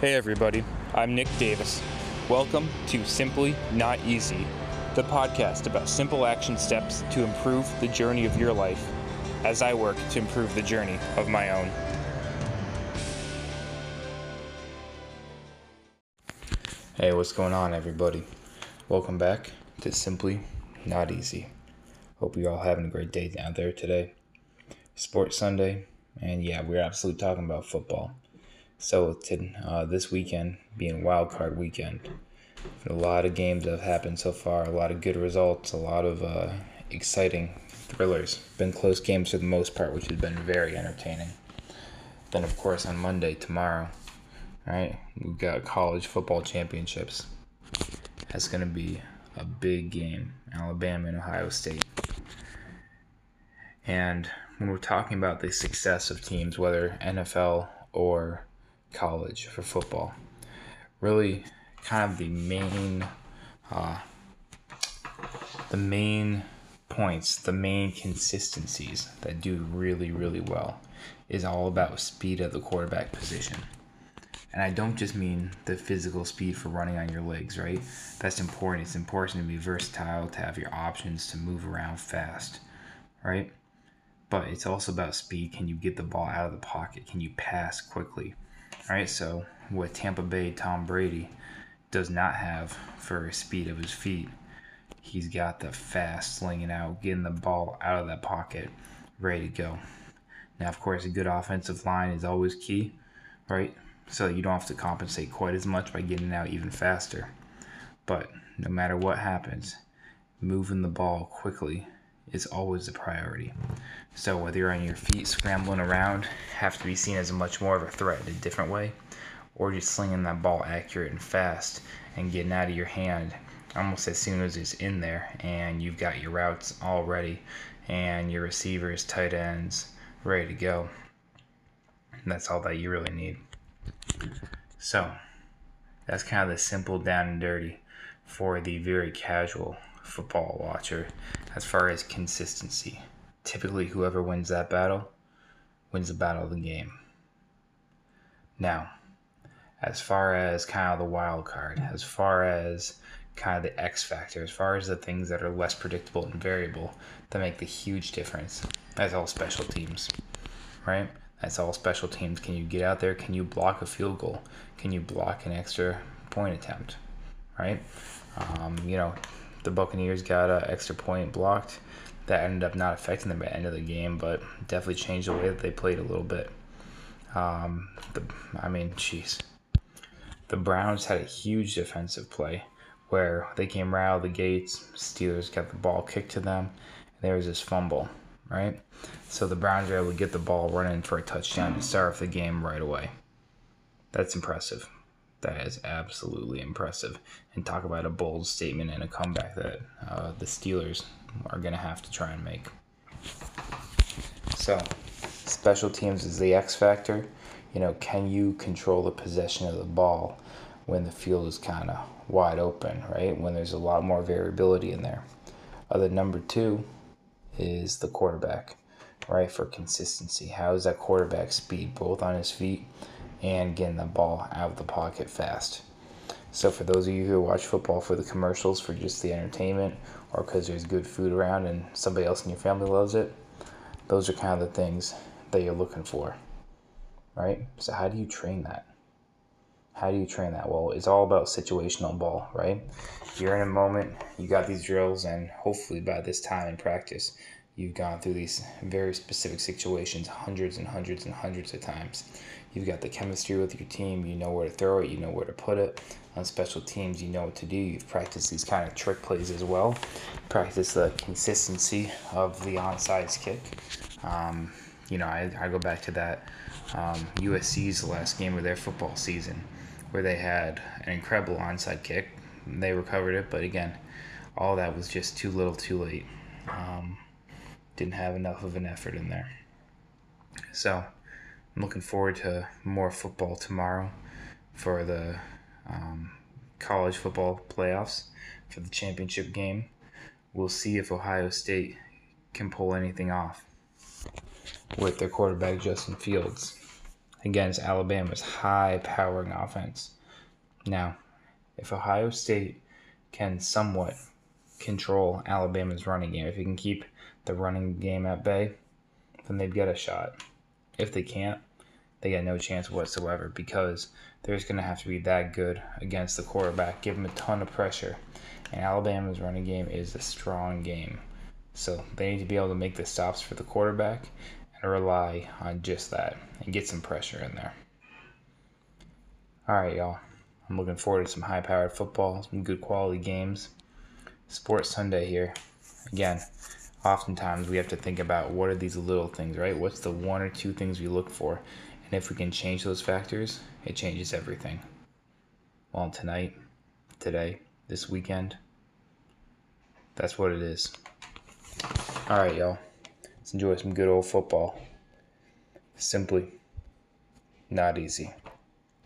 Hey everybody, I'm Nick Davis. Welcome to Simply Not Easy, the podcast about simple action steps to improve the journey of your life as I work to improve the journey of my own. Hey, what's going on, everybody? Welcome back to Simply Not Easy. Hope you're all having a great day out there today. Sports Sunday, and yeah, we're absolutely talking about football. So to, uh, this weekend being wild card weekend, a lot of games have happened so far, a lot of good results, a lot of uh, exciting thrillers. Been close games for the most part, which has been very entertaining. Then of course on Monday tomorrow, right, we've got college football championships. That's gonna be a big game, Alabama and Ohio State. And when we're talking about the success of teams, whether NFL or college for football, really kind of the main, uh, the main points, the main consistencies that do really, really well is all about speed at the quarterback position. And I don't just mean the physical speed for running on your legs, right? That's important. It's important to be versatile, to have your options, to move around fast, right? but it's also about speed. Can you get the ball out of the pocket? Can you pass quickly? Right, so what Tampa Bay Tom Brady does not have for speed of his feet, he's got the fast slinging out, getting the ball out of that pocket, ready to go. Now, of course, a good offensive line is always key, right? So you don't have to compensate quite as much by getting out even faster. But no matter what happens, moving the ball quickly is always a priority. So whether you're on your feet scrambling around, have to be seen as much more of a threat in a different way, or just slinging that ball accurate and fast and getting out of your hand almost as soon as it's in there and you've got your routes all ready and your receivers, tight ends ready to go. And that's all that you really need. So that's kind of the simple down and dirty for the very casual football watcher as far as consistency. Typically, whoever wins that battle wins the battle of the game. Now, as far as kind of the wild card, as far as kind of the X factor, as far as the things that are less predictable and variable that make the huge difference, that's all special teams, right? That's all special teams. Can you get out there? Can you block a field goal? Can you block an extra point attempt, right? Um, you know, the Buccaneers got an extra point blocked. That ended up not affecting them at the end of the game, but definitely changed the way that they played a little bit. Um, the, I mean, jeez. The Browns had a huge defensive play where they came right out of the gates. Steelers got the ball kicked to them. And there was this fumble, right? So the Browns were able to get the ball running for a touchdown to start off the game right away. That's impressive. That is absolutely impressive. And talk about a bold statement and a comeback that uh, the Steelers are going to have to try and make. So, special teams is the X factor. You know, can you control the possession of the ball when the field is kind of wide open, right? When there's a lot more variability in there. Other number two is the quarterback, right? For consistency. How is that quarterback speed, both on his feet and getting the ball out of the pocket fast. So, for those of you who watch football for the commercials, for just the entertainment, or because there's good food around and somebody else in your family loves it, those are kind of the things that you're looking for, right? So, how do you train that? How do you train that? Well, it's all about situational ball, right? You're in a moment, you got these drills, and hopefully by this time in practice, you've gone through these very specific situations hundreds and hundreds and hundreds of times. You've got the chemistry with your team. You know where to throw it. You know where to put it. On special teams, you know what to do. You've practiced these kind of trick plays as well. Practice the consistency of the onside kick. Um, you know, I, I go back to that um, USC's last game of their football season where they had an incredible onside kick. They recovered it, but again, all that was just too little too late. Um, didn't have enough of an effort in there. So, I'm looking forward to more football tomorrow for the um, college football playoffs for the championship game. We'll see if Ohio State can pull anything off with their quarterback Justin Fields. against Alabama's high powering offense. Now, if Ohio State can somewhat control Alabama's running game, if you can keep the running game at bay, then they'd get a shot. If they can't, they got no chance whatsoever because there's going to have to be that good against the quarterback, give him a ton of pressure. And Alabama's running game is a strong game. So they need to be able to make the stops for the quarterback and rely on just that and get some pressure in there. All right, y'all. I'm looking forward to some high powered football, some good quality games. Sports Sunday here. Again, oftentimes we have to think about what are these little things, right? What's the one or two things we look for? And if we can change those factors, it changes everything. Well, tonight, today, this weekend, that's what it is. All right, y'all. Let's enjoy some good old football. Simply not easy.